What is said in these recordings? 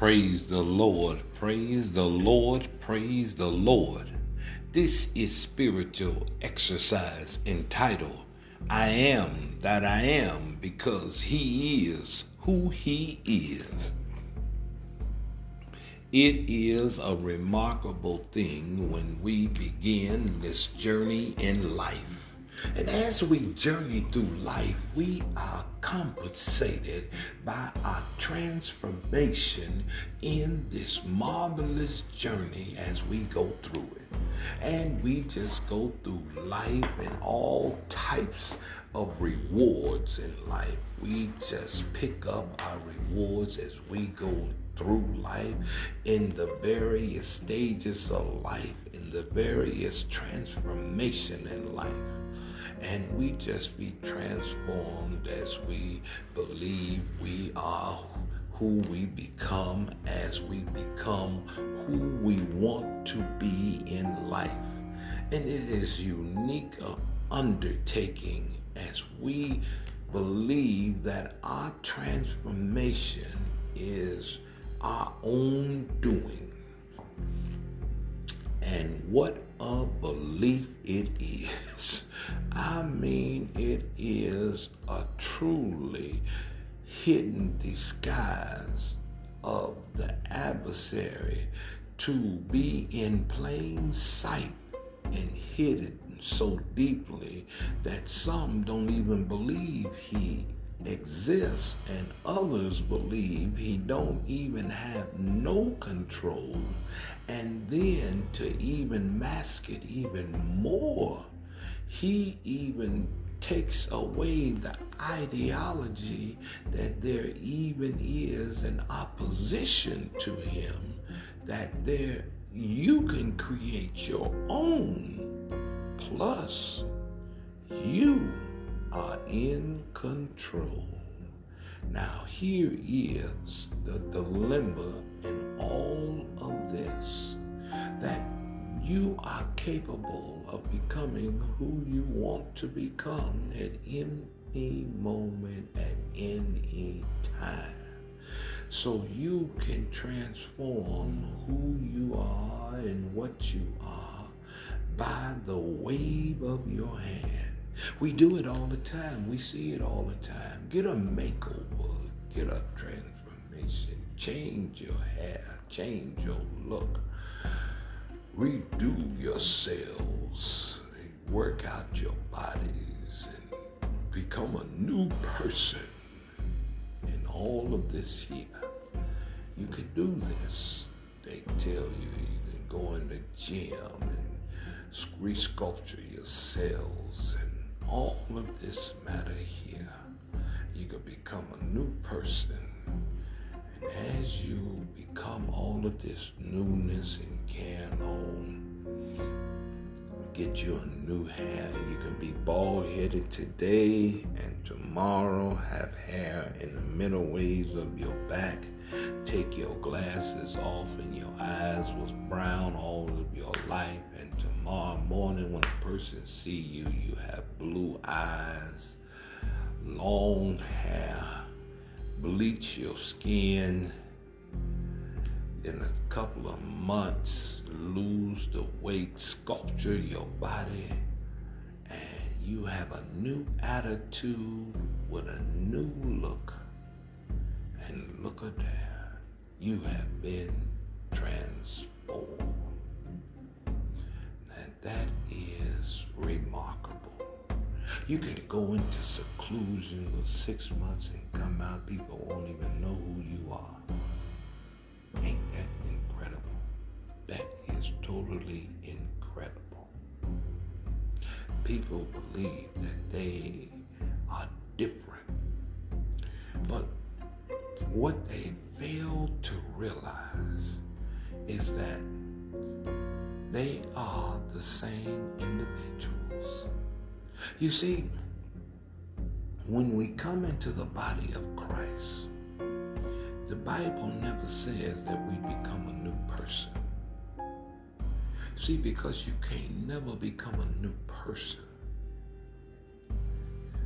Praise the Lord, praise the Lord, praise the Lord. This is spiritual exercise entitled I Am That I Am because He is who He is. It is a remarkable thing when we begin this journey in life and as we journey through life, we are compensated by our transformation in this marvelous journey as we go through it. And we just go through life and all types of rewards in life. We just pick up our rewards as we go through life in the various stages of life, in the various transformation in life and we just be transformed as we believe we are who we become as we become who we want to be in life. And it is unique uh, undertaking as we believe that our transformation is our own doing. And what a belief it is. I mean, it is a truly hidden disguise of the adversary to be in plain sight and hidden so deeply that some don't even believe he exists and others believe he don't even have no control. And then to even mask it even more he even takes away the ideology that there even is an opposition to him, that there you can create your own, plus you are in control. Now, here is the dilemma in all of this you are capable of becoming who you want to become at any moment, at any time. So you can transform who you are and what you are by the wave of your hand. We do it all the time. We see it all the time. Get a makeover, get a transformation, change your hair, change your look redo yourselves, work out your bodies, and become a new person. In all of this here, you can do this. They tell you you can go in the gym and resculpture your cells and all of this matter here. You can become a new person as you become all of this newness and can on, get you a new hair. You can be bald headed today and tomorrow have hair in the middle waves of your back. Take your glasses off and your eyes was brown all of your life. And tomorrow morning when a person see you, you have blue eyes, long hair bleach your skin in a couple of months, lose the weight, sculpture your body, and you have a new attitude with a new look. And look at that, you have been transformed. And that is remarkable. You can go into seclusion for six months and come out, people won't even know who you are. Ain't that incredible? That is totally incredible. People believe that they are different. But what they fail to realize is that they are the same. You see, when we come into the body of Christ, the Bible never says that we become a new person. See, because you can't never become a new person.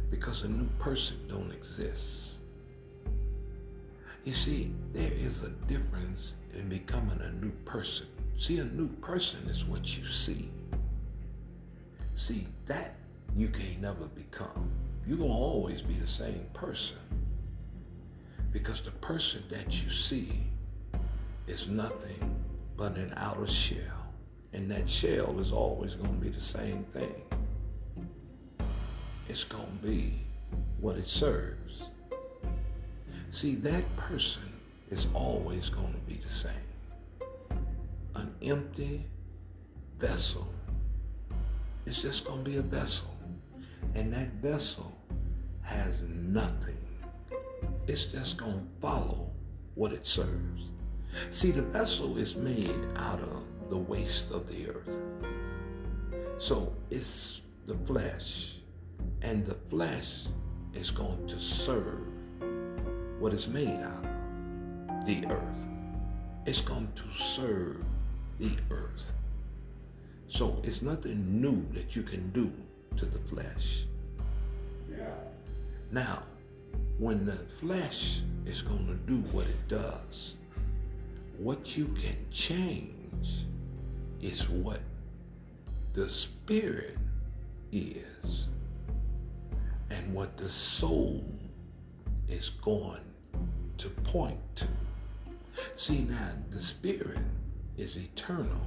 Because a new person don't exist. You see, there is a difference in becoming a new person. See, a new person is what you see. See, that you can't never become. You're going to always be the same person. Because the person that you see is nothing but an outer shell. And that shell is always going to be the same thing. It's going to be what it serves. See, that person is always going to be the same. An empty vessel is just going to be a vessel. And that vessel has nothing. It's just going to follow what it serves. See, the vessel is made out of the waste of the earth. So it's the flesh, and the flesh is going to serve what is made out of the earth. It's going to serve the earth. So it's nothing new that you can do to the flesh. Yeah. Now, when the flesh is going to do what it does, what you can change is what the spirit is and what the soul is going to point to. See, now the spirit is eternal,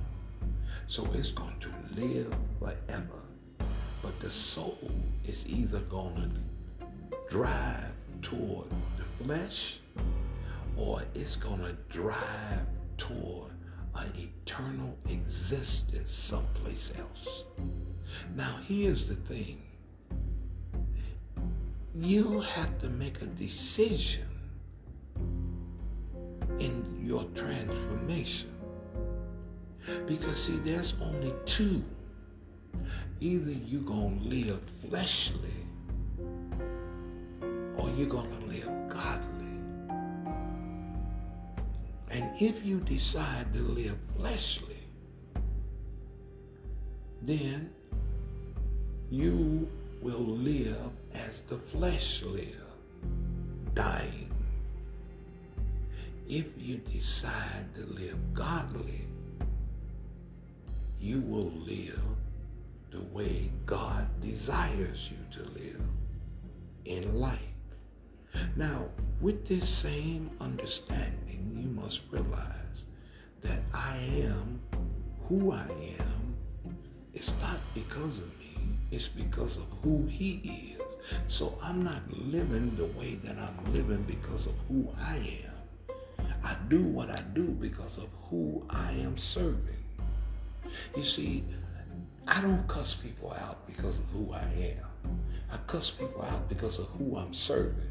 so it's going to live forever. But the soul is either going to drive toward the flesh or it's going to drive toward an eternal existence someplace else. Now, here's the thing you have to make a decision in your transformation. Because, see, there's only two. Either you're going to live fleshly or you're going to live godly. And if you decide to live fleshly, then you will live as the flesh live, dying. If you decide to live godly, you will live the way God desires you to live in life. Now, with this same understanding, you must realize that I am who I am. It's not because of me, it's because of who He is. So I'm not living the way that I'm living because of who I am. I do what I do because of who I am serving. You see, I don't cuss people out because of who I am. I cuss people out because of who I'm serving.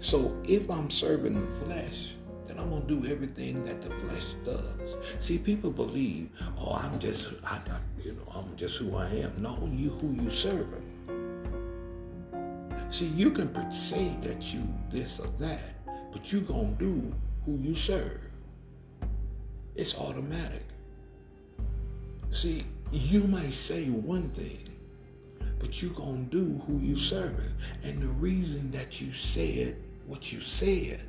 So if I'm serving the flesh, then I'm gonna do everything that the flesh does. See, people believe, oh, I'm just, I, I, you know, I'm just who I am. No, you who you serving. See, you can say that you this or that, but you gonna do who you serve. It's automatic. See, you might say one thing, but you're gonna do who you serving. And the reason that you said what you said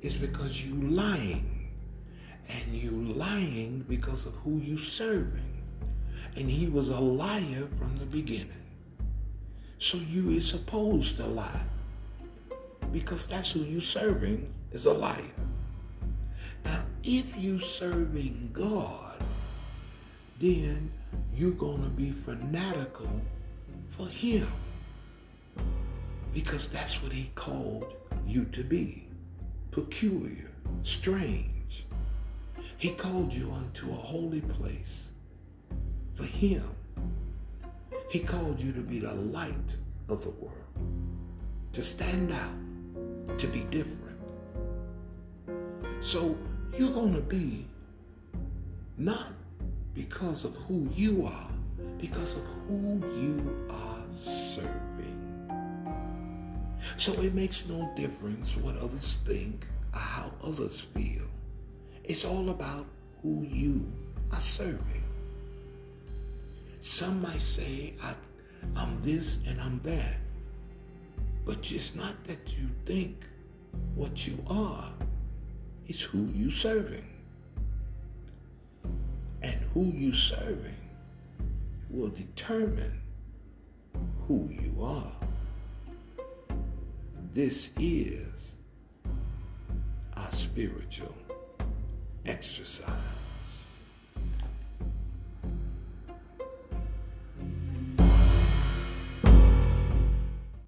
is because you lying. And you lying because of who you serving. And he was a liar from the beginning. So you is supposed to lie. Because that's who you serving is a liar. Now, if you serving God, then you're going to be fanatical for him because that's what he called you to be peculiar, strange. He called you unto a holy place for him. He called you to be the light of the world, to stand out, to be different. So you're going to be not because of who you are, because of who you are serving. So it makes no difference what others think or how others feel. It's all about who you are serving. Some might say, I, am this and I'm that. But it's not that you think What you are is who you serving. Who you serving will determine who you are. This is our spiritual exercise.